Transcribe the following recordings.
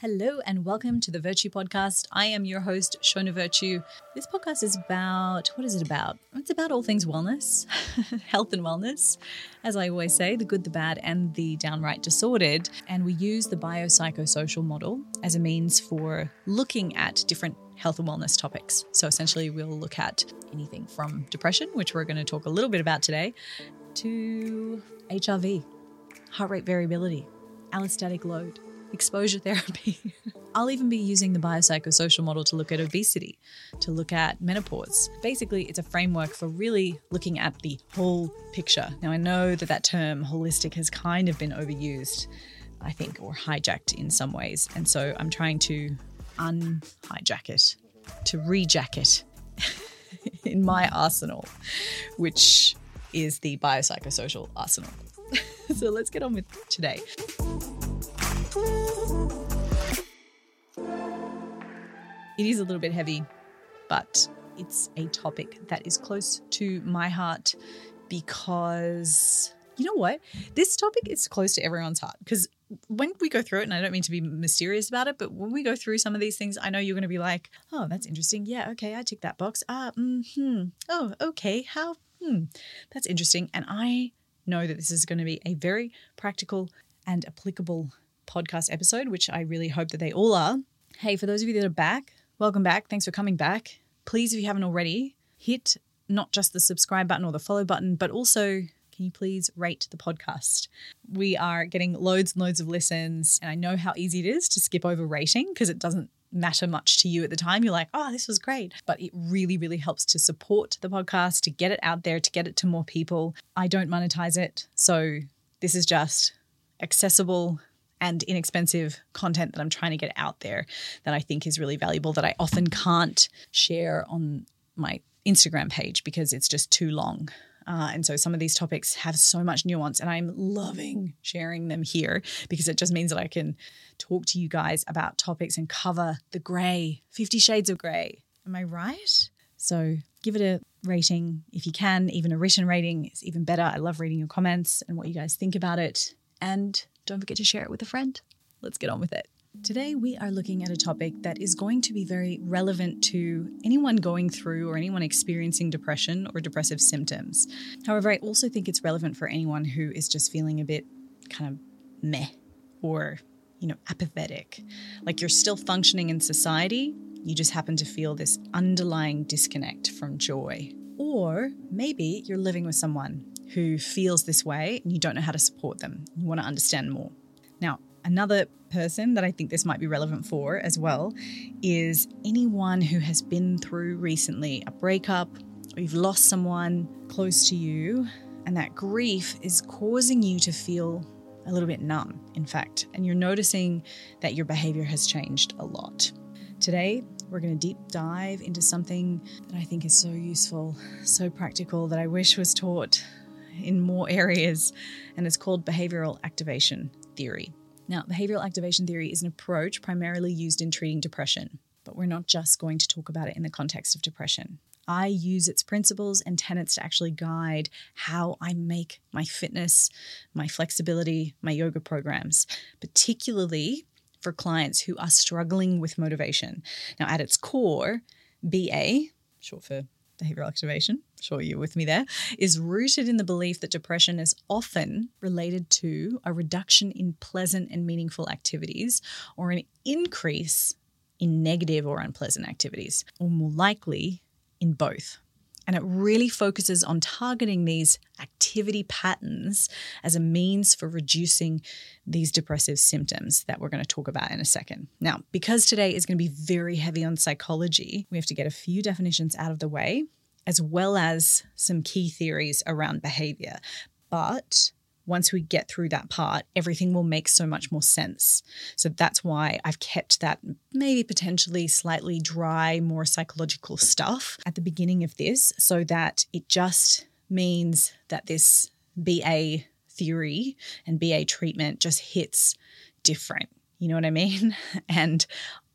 Hello and welcome to the Virtue Podcast. I am your host, Shona Virtue. This podcast is about what is it about? It's about all things wellness, health and wellness. As I always say, the good, the bad, and the downright disordered. And we use the biopsychosocial model as a means for looking at different health and wellness topics. So essentially, we'll look at anything from depression, which we're going to talk a little bit about today, to HRV, heart rate variability, allostatic load exposure therapy. I'll even be using the biopsychosocial model to look at obesity, to look at menopause. Basically, it's a framework for really looking at the whole picture. Now, I know that that term holistic has kind of been overused, I think, or hijacked in some ways. And so I'm trying to unhijack it, to rejack it in my arsenal, which is the biopsychosocial arsenal. so let's get on with today. It is a little bit heavy, but it's a topic that is close to my heart because you know what? This topic is close to everyone's heart because when we go through it, and I don't mean to be mysterious about it, but when we go through some of these things, I know you're going to be like, oh, that's interesting. Yeah, okay, I tick that box. Ah, hmm. Oh, okay. How? Hmm. That's interesting. And I know that this is going to be a very practical and applicable podcast episode, which I really hope that they all are. Hey, for those of you that are back, welcome back. Thanks for coming back. Please, if you haven't already, hit not just the subscribe button or the follow button, but also can you please rate the podcast? We are getting loads and loads of listens, and I know how easy it is to skip over rating because it doesn't matter much to you at the time. You're like, oh, this was great. But it really, really helps to support the podcast, to get it out there, to get it to more people. I don't monetize it. So this is just accessible and inexpensive content that I'm trying to get out there that I think is really valuable that I often can't share on my Instagram page because it's just too long. Uh, and so some of these topics have so much nuance, and I'm loving sharing them here because it just means that I can talk to you guys about topics and cover the grey, 50 shades of grey. Am I right? So give it a rating if you can, even a written rating is even better. I love reading your comments and what you guys think about it. And don't forget to share it with a friend. Let's get on with it. Today, we are looking at a topic that is going to be very relevant to anyone going through or anyone experiencing depression or depressive symptoms. However, I also think it's relevant for anyone who is just feeling a bit kind of meh or, you know, apathetic. Like you're still functioning in society, you just happen to feel this underlying disconnect from joy. Or maybe you're living with someone who feels this way and you don't know how to support them. You want to understand more. Now, another person that I think this might be relevant for as well is anyone who has been through recently a breakup or you've lost someone close to you and that grief is causing you to feel a little bit numb, in fact, and you're noticing that your behavior has changed a lot. Today, we're going to deep dive into something that I think is so useful, so practical that I wish was taught in more areas, and it's called behavioral activation theory. Now, behavioral activation theory is an approach primarily used in treating depression, but we're not just going to talk about it in the context of depression. I use its principles and tenets to actually guide how I make my fitness, my flexibility, my yoga programs, particularly for clients who are struggling with motivation. Now, at its core, BA, short for behavioral activation, sure you're with me there, is rooted in the belief that depression is often related to a reduction in pleasant and meaningful activities or an increase in negative or unpleasant activities, or more likely in both. And it really focuses on targeting these activity patterns as a means for reducing these depressive symptoms that we're going to talk about in a second. Now, because today is going to be very heavy on psychology, we have to get a few definitions out of the way, as well as some key theories around behavior. But once we get through that part, everything will make so much more sense. So that's why I've kept that maybe potentially slightly dry, more psychological stuff at the beginning of this so that it just means that this BA theory and BA treatment just hits different. You know what I mean? And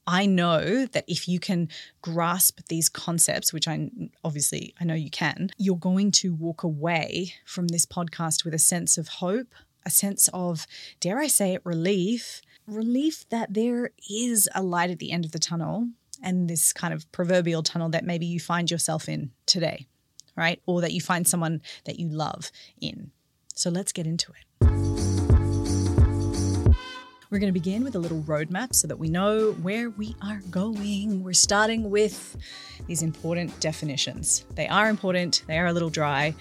I know that if you can grasp these concepts, which I obviously I know you can, you're going to walk away from this podcast with a sense of hope, a sense of, dare I say it, relief, relief that there is a light at the end of the tunnel and this kind of proverbial tunnel that maybe you find yourself in today, right? Or that you find someone that you love in. So let's get into it. We're going to begin with a little roadmap so that we know where we are going. We're starting with these important definitions. They are important, they are a little dry,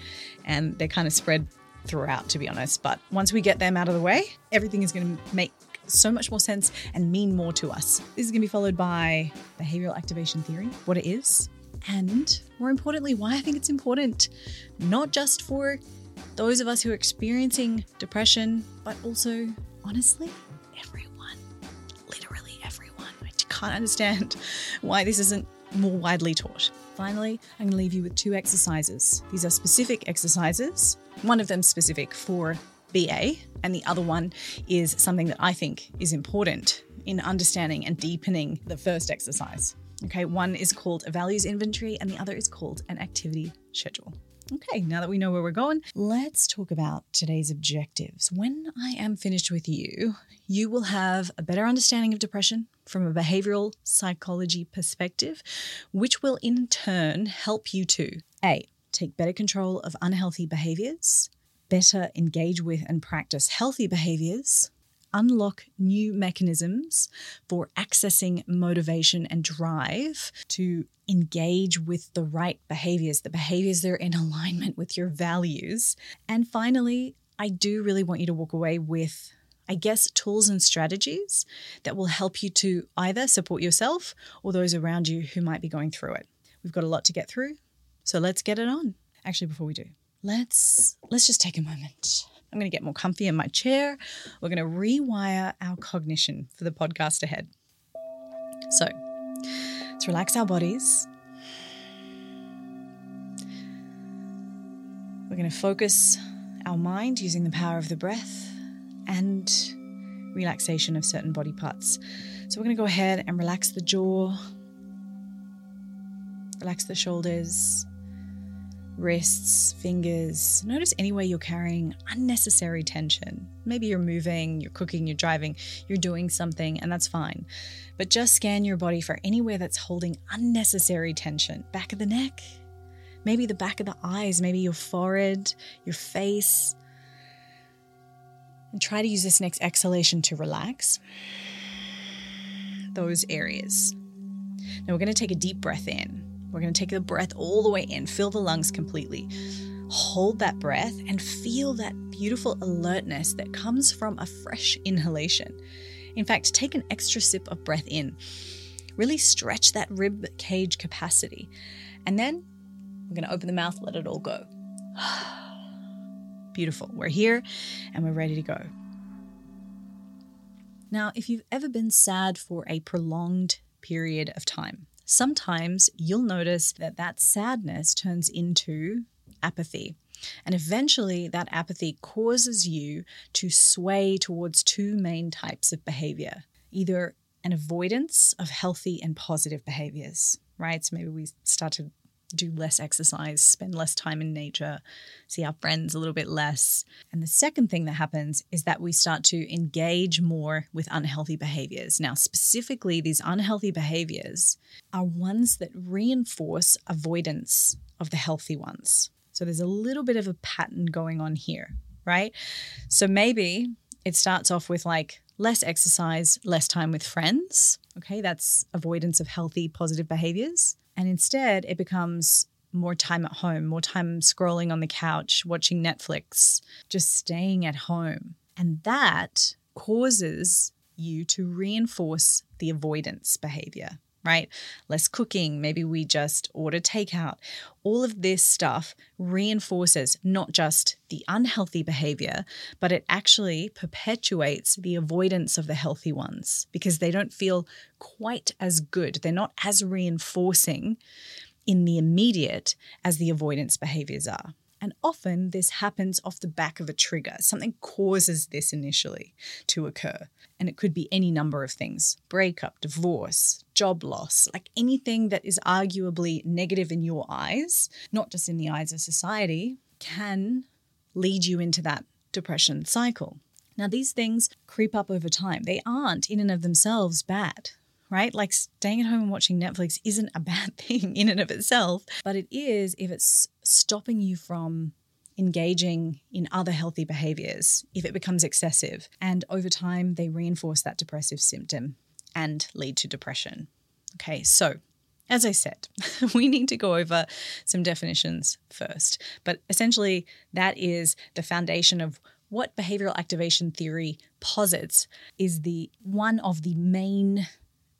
and they're kind of spread throughout, to be honest. But once we get them out of the way, everything is going to make so much more sense and mean more to us. This is going to be followed by behavioral activation theory, what it is, and more importantly, why I think it's important, not just for those of us who are experiencing depression, but also, honestly, can't understand why this isn't more widely taught. Finally, I'm going to leave you with two exercises. These are specific exercises, one of them specific for BA, and the other one is something that I think is important in understanding and deepening the first exercise. Okay, one is called a values inventory, and the other is called an activity schedule. Okay, now that we know where we're going, let's talk about today's objectives. When I am finished with you, you will have a better understanding of depression from a behavioral psychology perspective, which will in turn help you to A, take better control of unhealthy behaviors, better engage with and practice healthy behaviors, unlock new mechanisms for accessing motivation and drive to engage with the right behaviors, the behaviors that are in alignment with your values. And finally, I do really want you to walk away with, I guess, tools and strategies that will help you to either support yourself or those around you who might be going through it. We've got a lot to get through, so let's get it on. Actually, before we do, let's let's just take a moment. I'm going to get more comfy in my chair. We're going to rewire our cognition for the podcast ahead. So, let's relax our bodies. We're going to focus our mind using the power of the breath and relaxation of certain body parts. So, we're going to go ahead and relax the jaw, relax the shoulders, wrists, fingers. Notice anywhere you're carrying unnecessary tension. Maybe you're moving, you're cooking, you're driving, you're doing something, and that's fine. But just scan your body for anywhere that's holding unnecessary tension. Back of the neck, maybe the back of the eyes, maybe your forehead, your face. And try to use this next exhalation to relax those areas. Now we're going to take a deep breath in. We're going to take the breath all the way in, fill the lungs completely. Hold that breath and feel that beautiful alertness that comes from a fresh inhalation. In fact, take an extra sip of breath in. Really stretch that rib cage capacity. And then we're going to open the mouth, let it all go. Beautiful. We're here and we're ready to go. Now, if you've ever been sad for a prolonged period of time, sometimes you'll notice that that sadness turns into apathy. And eventually, that apathy causes you to sway towards two main types of behavior either an avoidance of healthy and positive behaviors, right? So maybe we start to do less exercise, spend less time in nature, see our friends a little bit less. And the second thing that happens is that we start to engage more with unhealthy behaviors. Now, specifically, these unhealthy behaviors are ones that reinforce avoidance of the healthy ones. So there's a little bit of a pattern going on here, right? So maybe it starts off with like less exercise, less time with friends. Okay, that's avoidance of healthy, positive behaviors. And instead, it becomes more time at home, more time scrolling on the couch, watching Netflix, just staying at home. And that causes you to reinforce the avoidance behavior right? Less cooking, maybe we just order takeout. All of this stuff reinforces not just the unhealthy behavior, but it actually perpetuates the avoidance of the healthy ones because they don't feel quite as good. They're not as reinforcing in the immediate as the avoidance behaviors are. And often this happens off the back of a trigger. Something causes this initially to occur. And it could be any number of things breakup, divorce, job loss, like anything that is arguably negative in your eyes, not just in the eyes of society, can lead you into that depression cycle. Now, these things creep up over time. They aren't in and of themselves bad, right? Like staying at home and watching Netflix isn't a bad thing in and of itself, but it is if it's stopping you from engaging in other healthy behaviors, if it becomes excessive. And over time, they reinforce that depressive symptom and lead to depression. Okay, so as I said, we need to go over some definitions first. But essentially, that is the foundation of what behavioral activation theory posits is the one of the main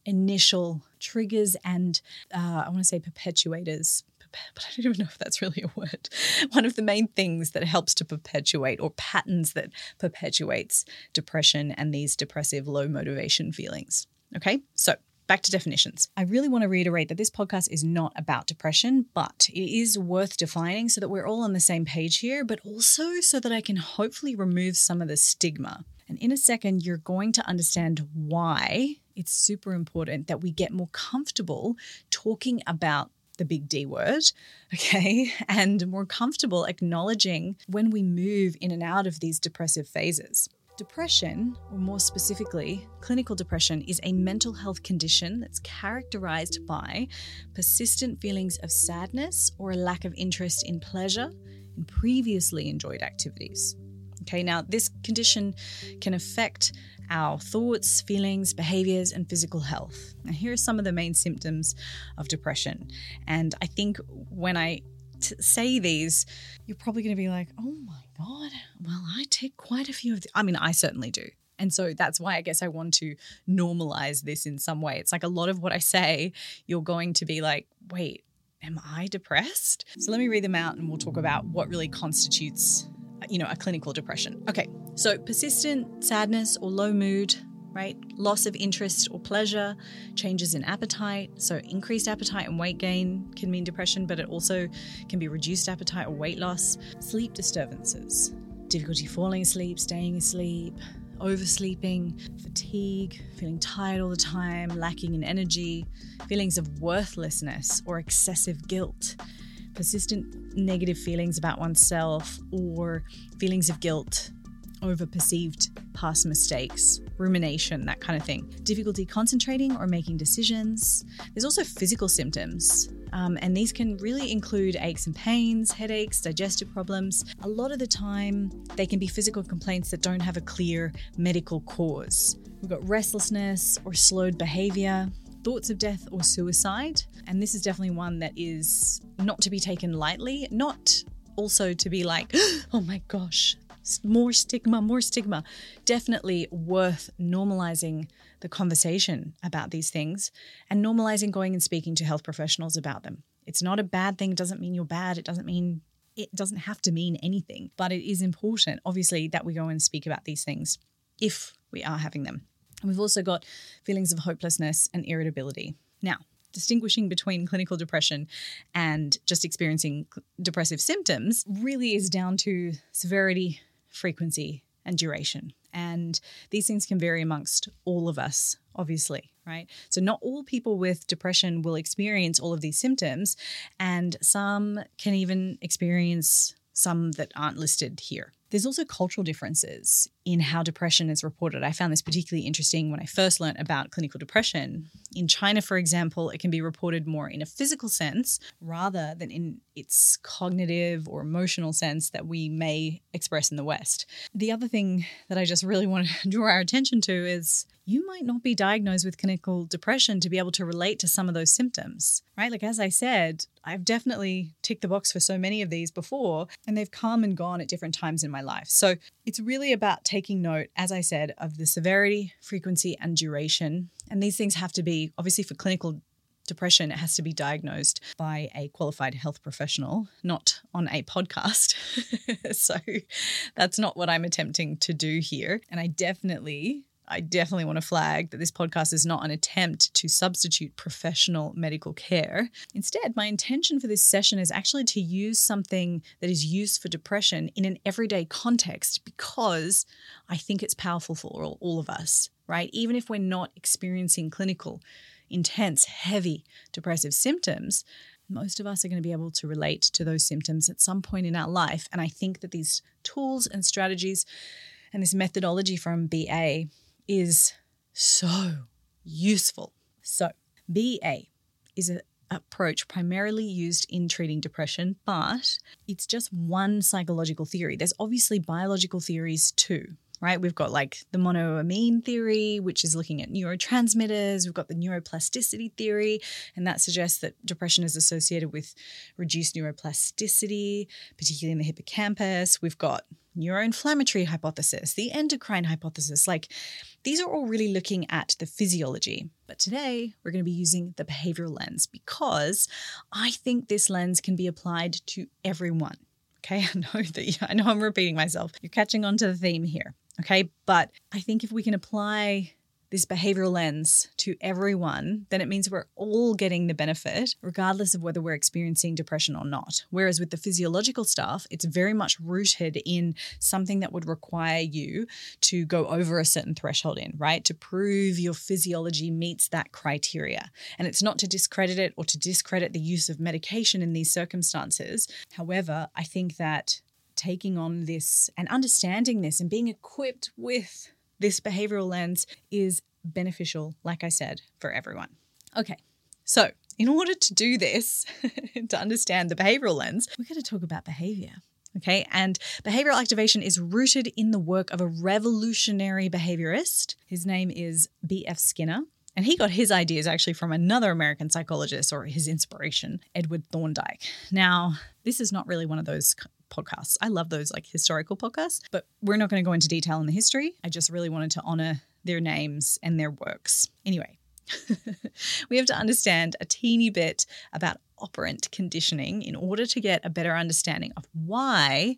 initial triggers and uh, I want to say perpetuators but I don't even know if that's really a word. One of the main things that helps to perpetuate or patterns that perpetuates depression and these depressive low motivation feelings. Okay, so back to definitions. I really want to reiterate that this podcast is not about depression, but it is worth defining so that we're all on the same page here, but also so that I can hopefully remove some of the stigma. And in a second, you're going to understand why it's super important that we get more comfortable talking about the big D word, okay, and more comfortable acknowledging when we move in and out of these depressive phases. Depression, or more specifically, clinical depression, is a mental health condition that's characterized by persistent feelings of sadness or a lack of interest in pleasure in previously enjoyed activities. Okay, now this condition can affect our thoughts, feelings, behaviors, and physical health. Now, here are some of the main symptoms of depression. And I think when I t- say these, you're probably going to be like, oh my God, well, I take quite a few of the. I mean, I certainly do. And so that's why I guess I want to normalize this in some way. It's like a lot of what I say, you're going to be like, wait, am I depressed? So let me read them out and we'll talk about what really constitutes you know, a clinical depression. Okay, so persistent sadness or low mood, right? Loss of interest or pleasure, changes in appetite. So, increased appetite and weight gain can mean depression, but it also can be reduced appetite or weight loss. Sleep disturbances, difficulty falling asleep, staying asleep, oversleeping, fatigue, feeling tired all the time, lacking in energy, feelings of worthlessness or excessive guilt persistent negative feelings about oneself or feelings of guilt over perceived past mistakes, rumination, that kind of thing. Difficulty concentrating or making decisions. There's also physical symptoms, um, and these can really include aches and pains, headaches, digestive problems. A lot of the time, they can be physical complaints that don't have a clear medical cause. We've got restlessness or slowed behavior, thoughts of death or suicide. And this is definitely one that is not to be taken lightly, not also to be like, oh my gosh, more stigma, more stigma. Definitely worth normalizing the conversation about these things and normalizing going and speaking to health professionals about them. It's not a bad thing, it doesn't mean you're bad, it doesn't mean it doesn't have to mean anything, but it is important, obviously, that we go and speak about these things if we are having them. And we've also got feelings of hopelessness and irritability. Now, distinguishing between clinical depression and just experiencing depressive symptoms really is down to severity, frequency, and duration. And these things can vary amongst all of us, obviously, right? So, not all people with depression will experience all of these symptoms, and some can even experience some that aren't listed here. There's also cultural differences in how depression is reported. I found this particularly interesting when I first learned about clinical depression. In China, for example, it can be reported more in a physical sense rather than in its cognitive or emotional sense that we may express in the West. The other thing that I just really want to draw our attention to is you might not be diagnosed with clinical depression to be able to relate to some of those symptoms, right? Like, as I said, I've definitely ticked the box for so many of these before, and they've come and gone at different times in my life. So it's really about taking note, as I said, of the severity, frequency, and duration. And these things have to be, obviously, for clinical depression, it has to be diagnosed by a qualified health professional, not on a podcast. so that's not what I'm attempting to do here. And I definitely I definitely want to flag that this podcast is not an attempt to substitute professional medical care. Instead, my intention for this session is actually to use something that is used for depression in an everyday context because I think it's powerful for all, all of us, right? Even if we're not experiencing clinical, intense, heavy depressive symptoms, most of us are going to be able to relate to those symptoms at some point in our life. And I think that these tools and strategies And this methodology from BA is so useful. So, BA is an approach primarily used in treating depression, but it's just one psychological theory. There's obviously biological theories too right? We've got like the monoamine theory, which is looking at neurotransmitters. We've got the neuroplasticity theory, and that suggests that depression is associated with reduced neuroplasticity, particularly in the hippocampus. We've got neuroinflammatory hypothesis, the endocrine hypothesis. Like these are all really looking at the physiology. But today we're going to be using the behavioral lens because I think this lens can be applied to everyone. Okay, I know that I know I'm repeating myself. You're catching on to the theme here. Okay. But I think if we can apply this behavioral lens to everyone, then it means we're all getting the benefit, regardless of whether we're experiencing depression or not. Whereas with the physiological stuff, it's very much rooted in something that would require you to go over a certain threshold in, right? To prove your physiology meets that criteria. And it's not to discredit it or to discredit the use of medication in these circumstances. However, I think that taking on this and understanding this and being equipped with this behavioral lens is beneficial, like I said, for everyone. Okay, so in order to do this, to understand the behavioral lens, we're going to talk about behavior. Okay, and behavioral activation is rooted in the work of a revolutionary behaviorist. His name is B.F. Skinner. And he got his ideas actually from another American psychologist or his inspiration, Edward Thorndike. Now, this is not really one of those podcasts. I love those like historical podcasts, but we're not going to go into detail in the history. I just really wanted to honor their names and their works. Anyway, we have to understand a teeny bit about operant conditioning in order to get a better understanding of why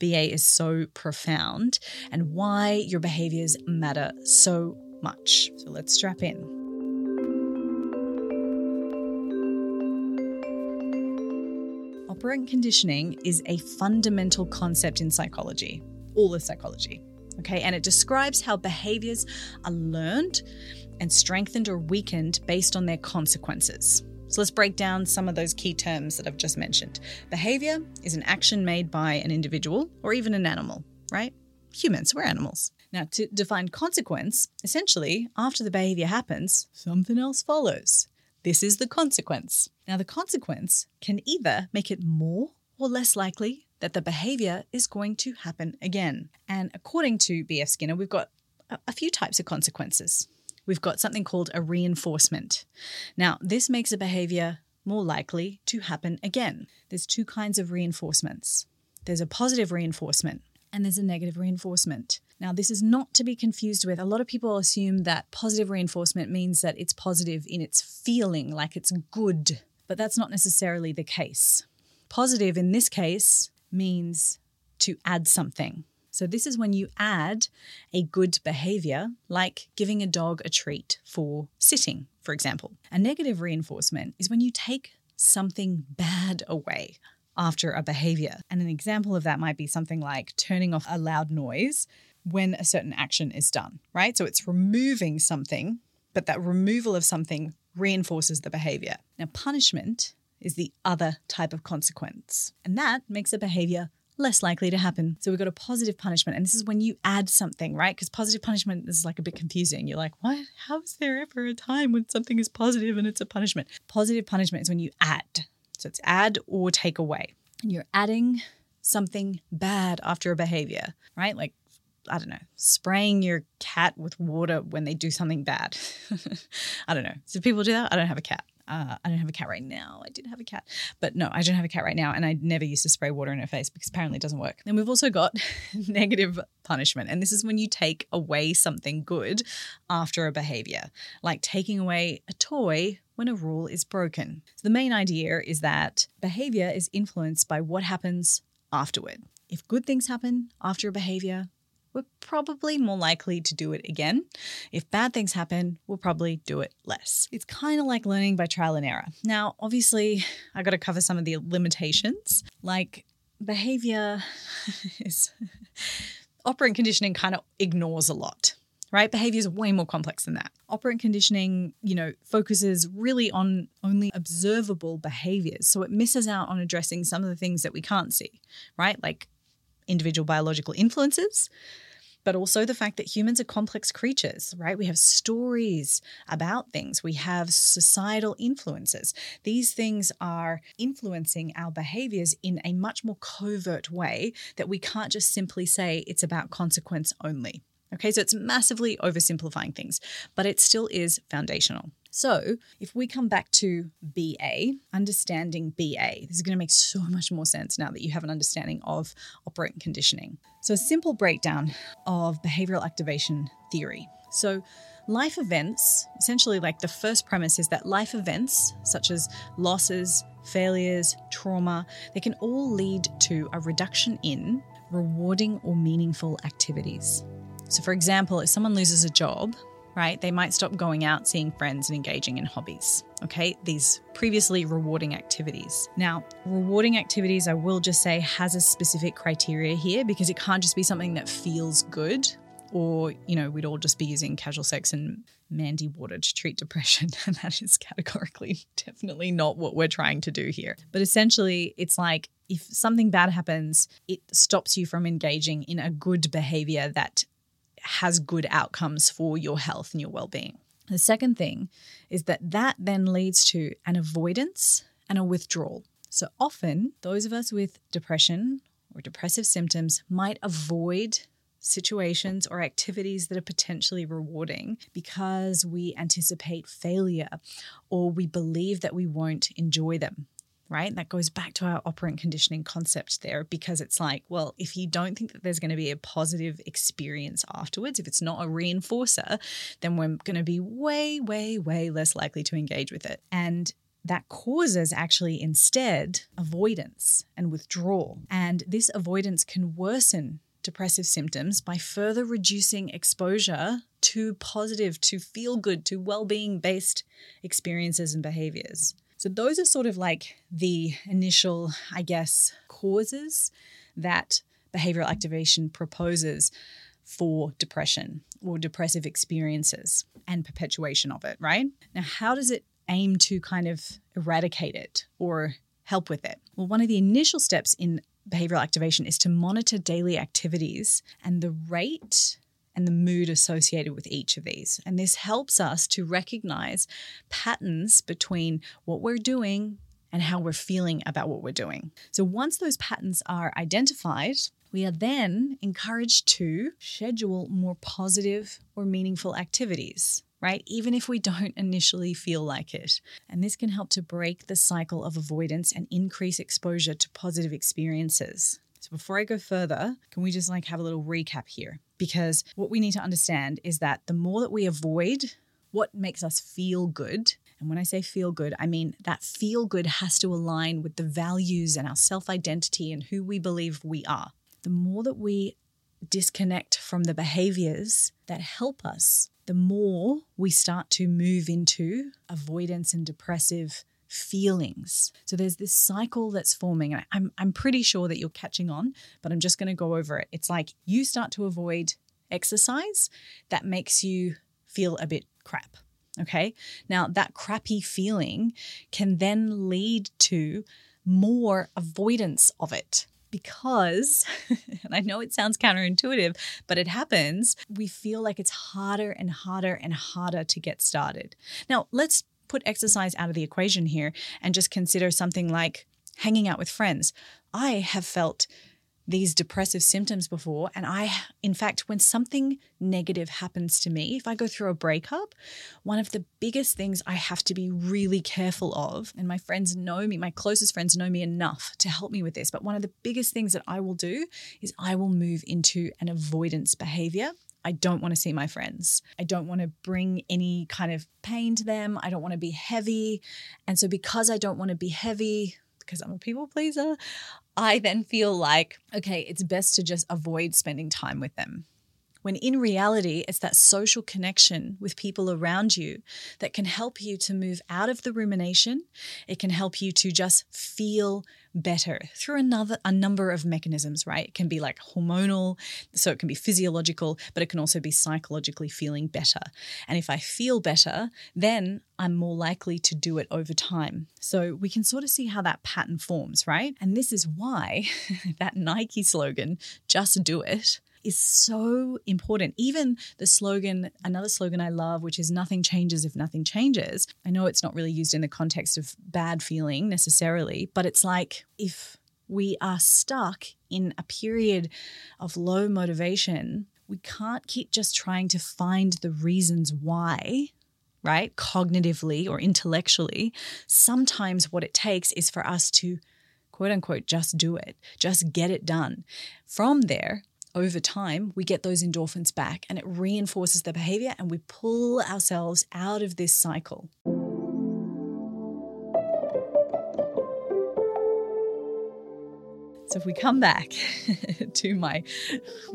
BA is so profound and why your behaviors matter so much. So let's strap in. Conditioning is a fundamental concept in psychology, all of psychology. Okay, and it describes how behaviors are learned and strengthened or weakened based on their consequences. So let's break down some of those key terms that I've just mentioned. Behavior is an action made by an individual or even an animal, right? Humans, we're animals. Now, to define consequence, essentially, after the behavior happens, something else follows. This is the consequence. Now, the consequence can either make it more or less likely that the behavior is going to happen again. And according to B.F. Skinner, we've got a few types of consequences. We've got something called a reinforcement. Now, this makes a behavior more likely to happen again. There's two kinds of reinforcements there's a positive reinforcement, and there's a negative reinforcement. Now, this is not to be confused with a lot of people assume that positive reinforcement means that it's positive in its feeling, like it's good, but that's not necessarily the case. Positive in this case means to add something. So, this is when you add a good behavior, like giving a dog a treat for sitting, for example. A negative reinforcement is when you take something bad away after a behavior. And an example of that might be something like turning off a loud noise when a certain action is done, right? So it's removing something, but that removal of something reinforces the behavior. Now, punishment is the other type of consequence, and that makes a behavior less likely to happen. So we've got a positive punishment, and this is when you add something, right? Because positive punishment is like a bit confusing. You're like, what? How is there ever a time when something is positive and it's a punishment? Positive punishment is when you add so it's add or take away. And you're adding something bad after a behavior, right? Like, I don't know, spraying your cat with water when they do something bad. I don't know. Do people do that? I don't have a cat. Uh, I don't have a cat right now. I did have a cat, but no, I don't have a cat right now. And I never used to spray water in her face because apparently it doesn't work. Then we've also got negative punishment. And this is when you take away something good after a behavior, like taking away a toy when a rule is broken. So the main idea is that behavior is influenced by what happens afterward. If good things happen after a behavior, we're probably more likely to do it again. If bad things happen, we'll probably do it less. It's kind of like learning by trial and error. Now, obviously, I got to cover some of the limitations. Like behavior is operant conditioning kind of ignores a lot. Right? Behavior is way more complex than that. Operant conditioning, you know, focuses really on only observable behaviors. So it misses out on addressing some of the things that we can't see, right? Like individual biological influences, but also the fact that humans are complex creatures, right? We have stories about things, we have societal influences. These things are influencing our behaviors in a much more covert way that we can't just simply say it's about consequence only. Okay, so it's massively oversimplifying things, but it still is foundational. So, if we come back to BA, understanding BA, this is going to make so much more sense now that you have an understanding of operant conditioning. So, a simple breakdown of behavioral activation theory. So, life events, essentially, like the first premise is that life events, such as losses, failures, trauma, they can all lead to a reduction in rewarding or meaningful activities. So, for example, if someone loses a job, right, they might stop going out, seeing friends, and engaging in hobbies. Okay, these previously rewarding activities. Now, rewarding activities, I will just say, has a specific criteria here because it can't just be something that feels good or you know we'd all just be using casual sex and mandy water to treat depression and that is categorically definitely not what we're trying to do here but essentially it's like if something bad happens it stops you from engaging in a good behavior that has good outcomes for your health and your well-being the second thing is that that then leads to an avoidance and a withdrawal so often those of us with depression or depressive symptoms might avoid situations or activities that are potentially rewarding because we anticipate failure or we believe that we won't enjoy them. Right? That goes back to our operant conditioning concept there because it's like, well, if you don't think that there's going to be a positive experience afterwards, if it's not a reinforcer, then we're going to be way, way, way less likely to engage with it. And that causes actually instead avoidance and withdrawal. And this avoidance can worsen depressive symptoms by further reducing exposure to positive, to feel good, to well being based experiences and behaviors. So, those are sort of like the initial, I guess, causes that behavioral activation proposes for depression or depressive experiences and perpetuation of it, right? Now, how does it aim to kind of eradicate it or help with it? Well, one of the initial steps in behavioral activation is to monitor daily activities and the rate and the mood associated with each of these. And this helps us to recognize patterns between what we're doing and how we're feeling about what we're doing. So once those patterns are identified, we are then encouraged to schedule more positive or meaningful activities right? Even if we don't initially feel like it. And this can help to break the cycle of avoidance and increase exposure to positive experiences. So before I go further, can we just like have a little recap here? Because what we need to understand is that the more that we avoid what makes us feel good, and when I say feel good, I mean that feel good has to align with the values and our self identity and who we believe we are. The more that we disconnect from the behaviors that help us, the more we start to move into avoidance and depressive feelings. So there's this cycle that's forming. And I'm, I'm pretty sure that you're catching on, but I'm just going to go over it. It's like you start to avoid exercise that makes you feel a bit crap. Okay. Now, that crappy feeling can then lead to more avoidance of it because, and I know it sounds counterintuitive, but it happens, we feel like it's harder and harder and harder to get started. Now, let's put exercise out of the equation here and just consider something like hanging out with friends. I have felt these depressive symptoms before. And I, in fact, when something negative happens to me, if I go through a breakup, one of the biggest things I have to be really careful of, and my friends know me, my closest friends know me enough to help me with this, but one of the biggest things that I will do is I will move into an avoidance behavior. I don't want to see my friends. I don't want to bring any kind of pain to them. I don't want to be heavy. And so, because I don't want to be heavy, because I'm a people pleaser, I then feel like, okay, it's best to just avoid spending time with them. When in reality, it's that social connection with people around you that can help you to move out of the rumination. It can help you to just feel better through another a number of mechanisms, right? It can be like hormonal, so it can be physiological, but it can also be psychologically feeling better. And if I feel better, then I'm more likely to do it over time. So we can sort of see how that pattern forms, right? And this is why that Nike slogan, just do it, is so important. Even the slogan, another slogan I love, which is nothing changes if nothing changes. I know it's not really used in the context of bad feeling necessarily, but it's like if we are stuck in a period of low motivation, we can't keep just trying to find the reasons why right? Cognitively or intellectually. Sometimes what it takes is for us to quote unquote just do it, just get it done. From there, over time, we get those endorphins back and it reinforces the behavior and we pull ourselves out of this cycle. So if we come back to my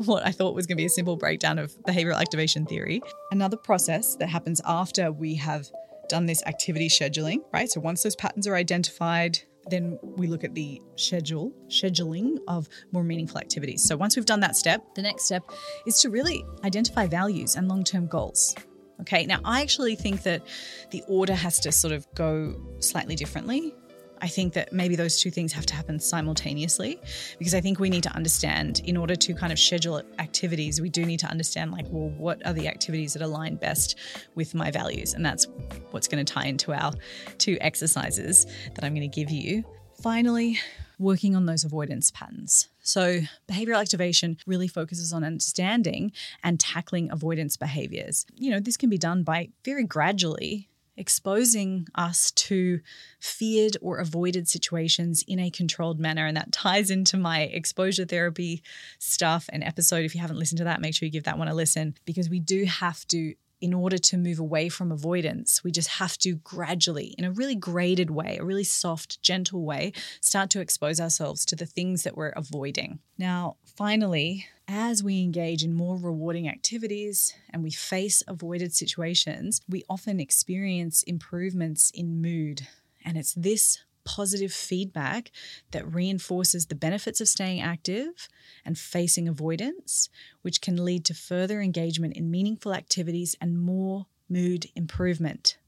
what I thought was going to be a simple breakdown of behavioral activation theory, another process that happens after we have done this activity scheduling, right? So once those patterns are identified, then we look at the schedule, scheduling of more meaningful activities. So once we've done that step, the next step is to really identify values and long-term goals. Okay, now I actually think that the order has to sort of go slightly differently. I think that maybe those two things have to happen simultaneously because I think we need to understand in order to kind of schedule activities, we do need to understand like, well, what are the activities that align best with my values? And that's what's going to tie into our two exercises that I'm going to give you. Finally, working on those avoidance patterns. So, behavioral activation really focuses on understanding and tackling avoidance behaviors. You know, this can be done by very gradually exposing us to feared or avoided situations in a controlled manner. And that ties into my exposure therapy stuff and episode. If you haven't listened to that, make sure you give that one a listen because we do have to in order to move away from avoidance, we just have to gradually, in a really graded way, a really soft, gentle way, start to expose ourselves to the things that we're avoiding. Now, finally, as we engage in more rewarding activities and we face avoided situations, we often experience improvements in mood. And it's this positive feedback that reinforces the benefits of staying active and facing avoidance, which can lead to further engagement in meaningful activities and more mood improvement.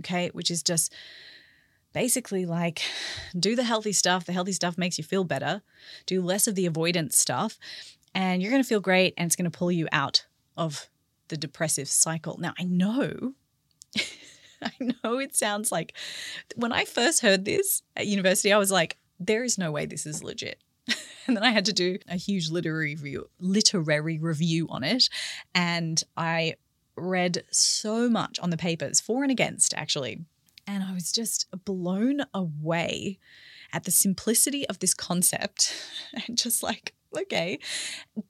Okay, which is just basically like do the healthy stuff. The healthy stuff makes you feel better. Do less of the avoidance stuff and you're going to feel great and it's going to pull you out of the depressive cycle. Now, I know, I know it sounds like when I first heard this at university, I was like, there is no way this is legit. and then I had to do a huge literary review, literary review on it. And I read so much on the papers for and against, actually. And I was just blown away at the simplicity of this concept and just like okay.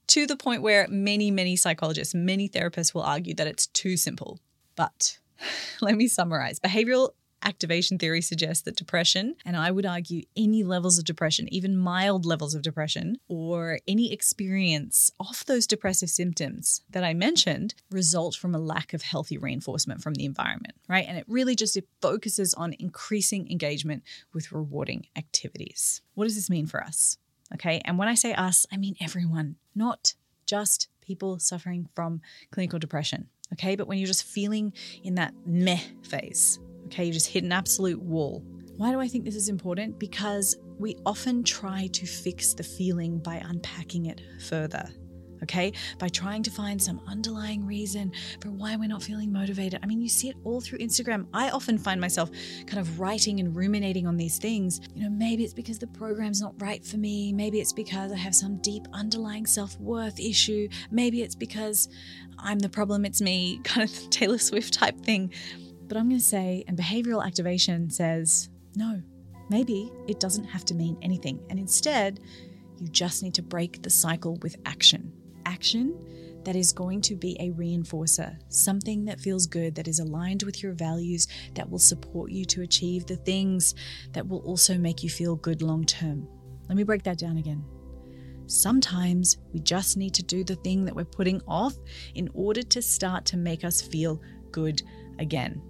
To the point where many, many psychologists, many therapists will argue that it's too simple. But let me summarize. Behavioral activation theory suggests that depression, and I would argue any levels of depression, even mild levels of depression, or any experience of those depressive symptoms that I mentioned, result from a lack of healthy reinforcement from the environment, right? And it really just it focuses on increasing engagement with rewarding activities. What does this mean for us? Okay. And when I say us, I mean everyone, not just people suffering from clinical depression. Okay. But when you're just feeling in that meh phase, okay, you just hit an absolute wall. Why do I think this is important? Because we often try to fix the feeling by unpacking it further okay? By trying to find some underlying reason for why we're not feeling motivated. I mean, you see it all through Instagram. I often find myself kind of writing and ruminating on these things. You know, maybe it's because the program's not right for me. Maybe it's because I have some deep underlying self worth issue. Maybe it's because I'm the problem, it's me, kind of Taylor Swift type thing. But I'm going to say, and behavioral activation says, no, maybe it doesn't have to mean anything. And instead, you just need to break the cycle with action action that is going to be a reinforcer, something that feels good, that is aligned with your values, that will support you to achieve the things that will also make you feel good long term. Let me break that down again. Sometimes we just need to do the thing that we're putting off in order to start to make us feel good again.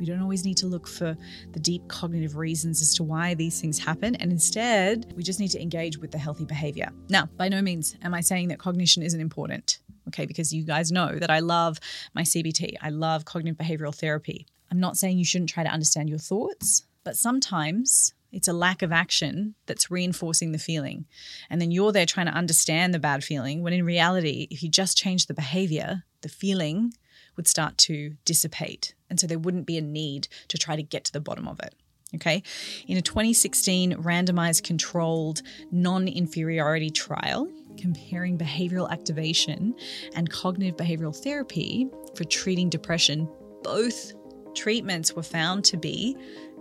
We don't always need to look for the deep cognitive reasons as to why these things happen. And instead, we just need to engage with the healthy behavior. Now, by no means am I saying that cognition isn't important, okay? Because you guys know that I love my CBT, I love cognitive behavioral therapy. I'm not saying you shouldn't try to understand your thoughts, but sometimes it's a lack of action that's reinforcing the feeling. And then you're there trying to understand the bad feeling, when in reality, if you just change the behavior, the feeling would start to dissipate. And so there wouldn't be a need to try to get to the bottom of it. Okay. In a 2016 randomized controlled non inferiority trial comparing behavioral activation and cognitive behavioral therapy for treating depression, both treatments were found to be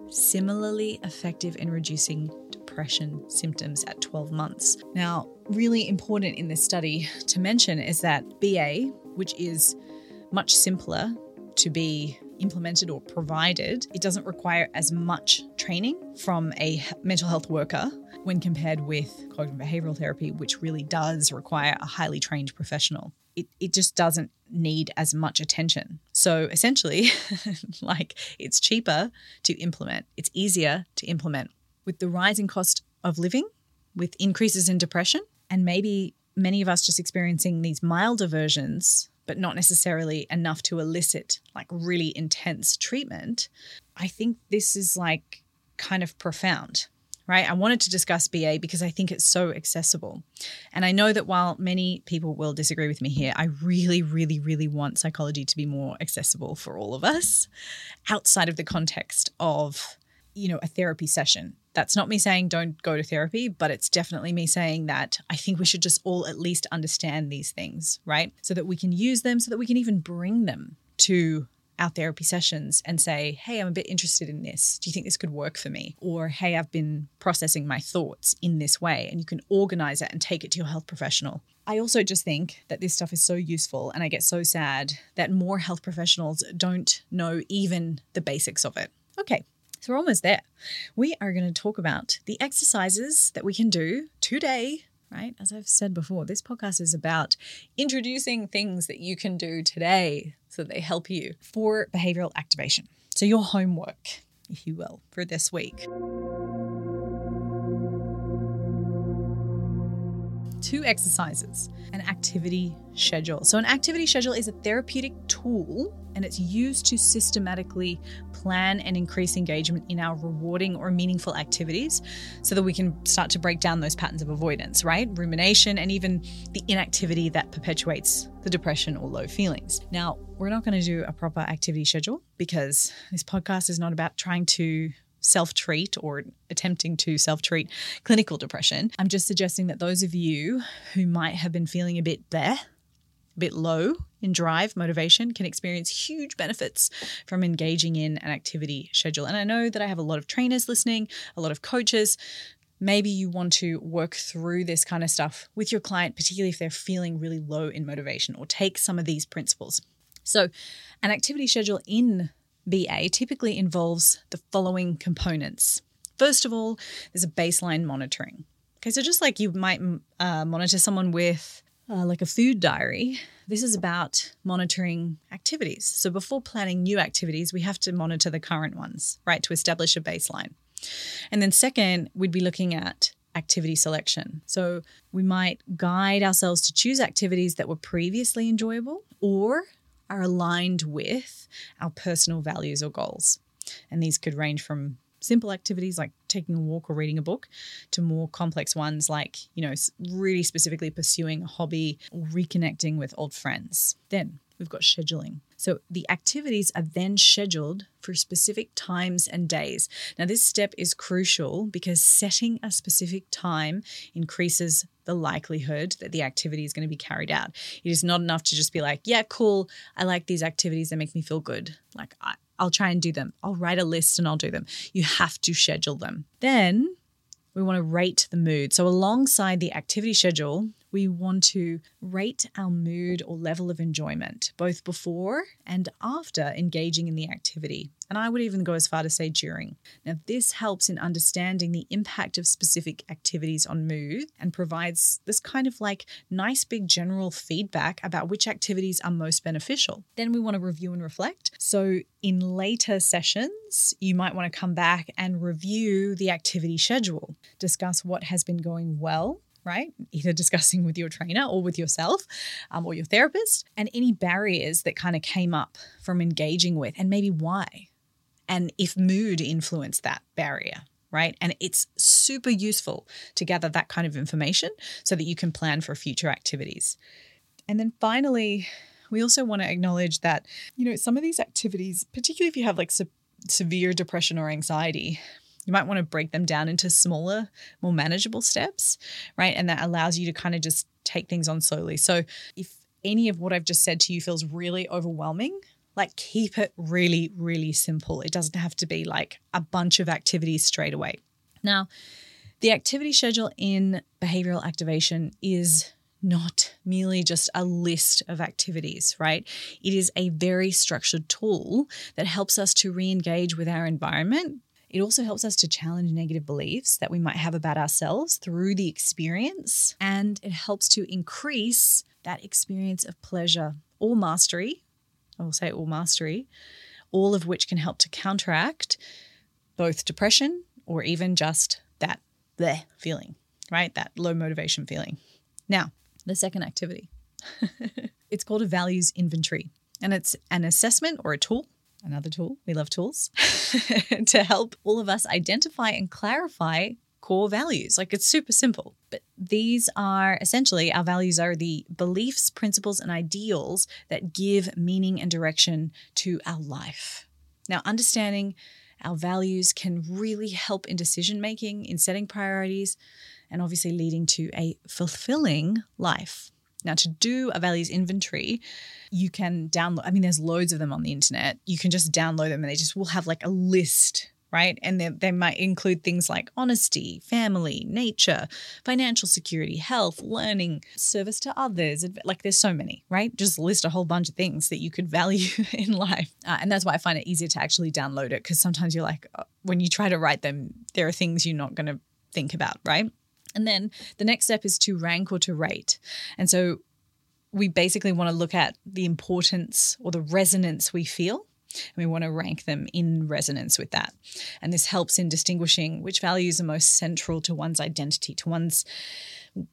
similarly effective in reducing depression symptoms at 12 months. Now, really important in this study to mention is that BA, which is much simpler to be implemented or provided, it doesn't require as much training from a mental health worker when compared with cognitive behavioral therapy, which really does require a highly trained professional. It, it just doesn't need as much attention. So essentially, like it's cheaper to implement, it's easier to implement. With the rising cost of living, with increases in depression, and maybe many of us just experiencing these milder versions but not necessarily enough to elicit like really intense treatment, I think this is like kind of profound, right? I wanted to discuss BA because I think it's so accessible. And I know that while many people will disagree with me here, I really, really, really want psychology to be more accessible for all of us outside of the context of, you know, a therapy session that's not me saying don't go to therapy, but it's definitely me saying that I think we should just all at least understand these things, right? So that we can use them, so that we can even bring them to our therapy sessions and say, hey, I'm a bit interested in this. Do you think this could work for me? Or, hey, I've been processing my thoughts in this way. And you can organize it and take it to your health professional. I also just think that this stuff is so useful. And I get so sad that more health professionals don't know even the basics of it. Okay, so we're almost there. We are going to talk about the exercises that we can do today, right? As I've said before, this podcast is about introducing things that you can do today so they help you for behavioral activation. So, your homework, if you will, for this week. Two exercises, an activity schedule. So, an activity schedule is a therapeutic tool and it's used to systematically plan and increase engagement in our rewarding or meaningful activities so that we can start to break down those patterns of avoidance, right? Rumination and even the inactivity that perpetuates the depression or low feelings. Now, we're not going to do a proper activity schedule because this podcast is not about trying to self treat or attempting to self treat clinical depression. I'm just suggesting that those of you who might have been feeling a bit there, a bit low in drive, motivation, can experience huge benefits from engaging in an activity schedule. And I know that I have a lot of trainers listening, a lot of coaches. Maybe you want to work through this kind of stuff with your client, particularly if they're feeling really low in motivation, or take some of these principles. So, an activity schedule in BA typically involves the following components. First of all, there's a baseline monitoring. Okay, so just like you might uh, monitor someone with uh, like a food diary, this is about monitoring activities. So before planning new activities, we have to monitor the current ones, right, to establish a baseline. And then, second, we'd be looking at activity selection. So we might guide ourselves to choose activities that were previously enjoyable or are aligned with our personal values or goals. And these could range from simple activities like taking a walk or reading a book to more complex ones like, you know, really specifically pursuing a hobby or reconnecting with old friends. Then we've got scheduling. So the activities are then scheduled for specific times and days. Now, this step is crucial because setting a specific time increases the likelihood that the activity is going to be carried out. It is not enough to just be like, yeah, cool, I like these activities, they make me feel good. Like, I, I'll try and do them. I'll write a list and I'll do them. You have to schedule them. Then we want to rate the mood. So, alongside the activity schedule, we want to rate our mood or level of enjoyment, both before and after engaging in the activity. And I would even go as far to say during. Now, this helps in understanding the impact of specific activities on mood and provides this kind of like nice big general feedback about which activities are most beneficial. Then we want to review and reflect. So, in later sessions, you might want to come back and review the activity schedule, discuss what has been going well right? Either discussing with your trainer or with yourself um, or your therapist, and any barriers that kind of came up from engaging with, and maybe why. And if mood influenced that barrier, right? And it's super useful to gather that kind of information so that you can plan for future activities. And then finally, we also want to acknowledge that, you know, some of these activities, particularly if you have like se- severe depression or anxiety, you might want to break them down into smaller, more manageable steps, right? And that allows you to kind of just take things on slowly. So if any of what I've just said to you feels really overwhelming, like keep it really, really simple. It doesn't have to be like a bunch of activities straight away. Now, the activity schedule in behavioral activation is not merely just a list of activities, right? It is a very structured tool that helps us to re engage with our environment. It also helps us to challenge negative beliefs that we might have about ourselves through the experience. And it helps to increase that experience of pleasure or mastery. I will say all mastery, all of which can help to counteract both depression or even just that bleh feeling, right? That low motivation feeling. Now, the second activity. it's called a values inventory, and it's an assessment or a tool, another tool, we love tools, to help all of us identify and clarify core values. Like it's super simple. But these are essentially our values are the beliefs, principles, and ideals that give meaning and direction to our life. Now, understanding our values can really help in decision making, in setting priorities, and obviously leading to a fulfilling life. Now, to do a values inventory, you can download, I mean, there's loads of them on the internet. You can just download them and they just will have like a list, right? And they, they might include things like honesty, family, nature, financial security, health, learning, service to others. Like there's so many, right? Just list a whole bunch of things that you could value in life. Uh, and that's why I find it easier to actually download it because sometimes you're like, uh, when you try to write them, there are things you're not going to think about, right? And then the next step is to rank or to rate. And so we basically want to look at the importance or the resonance we feel. And we want to rank them in resonance with that. And this helps in distinguishing which values are most central to one's identity, to one's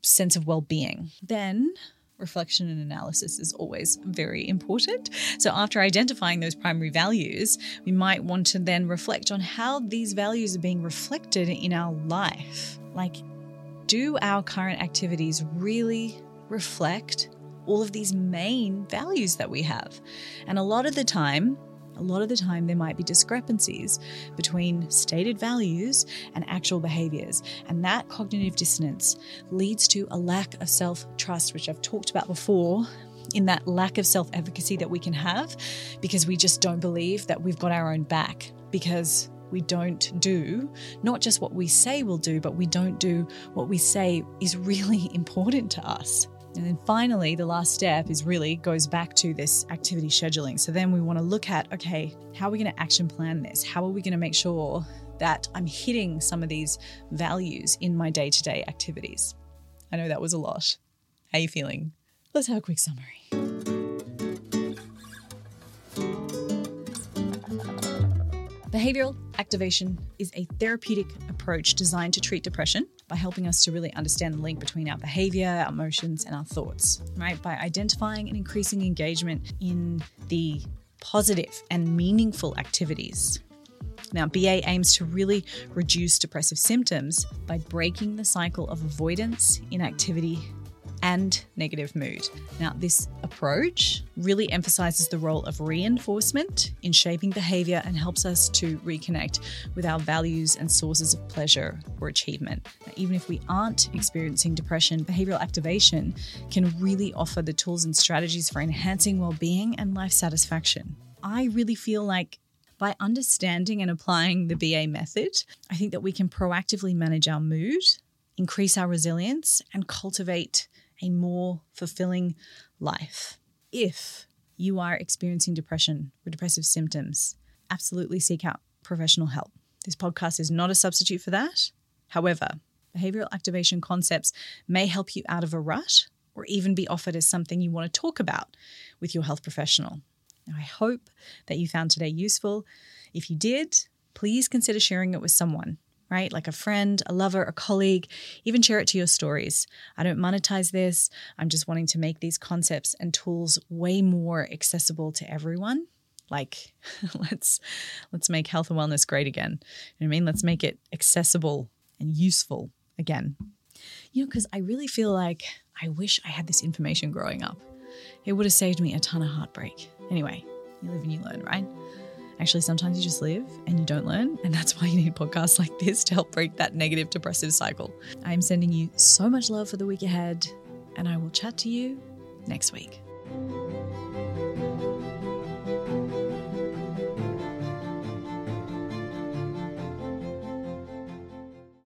sense of well being. Then reflection and analysis is always very important. So, after identifying those primary values, we might want to then reflect on how these values are being reflected in our life. Like, do our current activities really reflect all of these main values that we have? And a lot of the time, a lot of the time, there might be discrepancies between stated values and actual behaviors. And that cognitive dissonance leads to a lack of self trust, which I've talked about before. In that lack of self efficacy that we can have because we just don't believe that we've got our own back because we don't do not just what we say we'll do, but we don't do what we say is really important to us. And then finally, the last step is really goes back to this activity scheduling. So then we want to look at okay, how are we going to action plan this? How are we going to make sure that I'm hitting some of these values in my day to day activities? I know that was a lot. How are you feeling? Let's have a quick summary. Behavioral activation is a therapeutic approach designed to treat depression by helping us to really understand the link between our behavior, our emotions, and our thoughts, right? By identifying and increasing engagement in the positive and meaningful activities. Now, BA aims to really reduce depressive symptoms by breaking the cycle of avoidance, inactivity, and negative mood. Now, this approach really emphasizes the role of reinforcement in shaping behavior and helps us to reconnect with our values and sources of pleasure or achievement. Now, even if we aren't experiencing depression, behavioral activation can really offer the tools and strategies for enhancing well being and life satisfaction. I really feel like by understanding and applying the BA method, I think that we can proactively manage our mood, increase our resilience, and cultivate a more fulfilling life. If you are experiencing depression or depressive symptoms, absolutely seek out professional help. This podcast is not a substitute for that. However, behavioral activation concepts may help you out of a rut or even be offered as something you want to talk about with your health professional. Now, I hope that you found today useful. If you did, please consider sharing it with someone right? Like a friend, a lover, a colleague, even share it to your stories. I don't monetize this. I'm just wanting to make these concepts and tools way more accessible to everyone. Like let's let's make health and wellness great again. You know what I mean? Let's make it accessible and useful again. You know, because I really feel like I wish I had this information growing up. It would have saved me a ton of heartbreak. Anyway, you live and you learn, right? Actually, sometimes you just live and you don't learn. And that's why you need podcasts like this to help break that negative depressive cycle. I'm sending you so much love for the week ahead, and I will chat to you next week.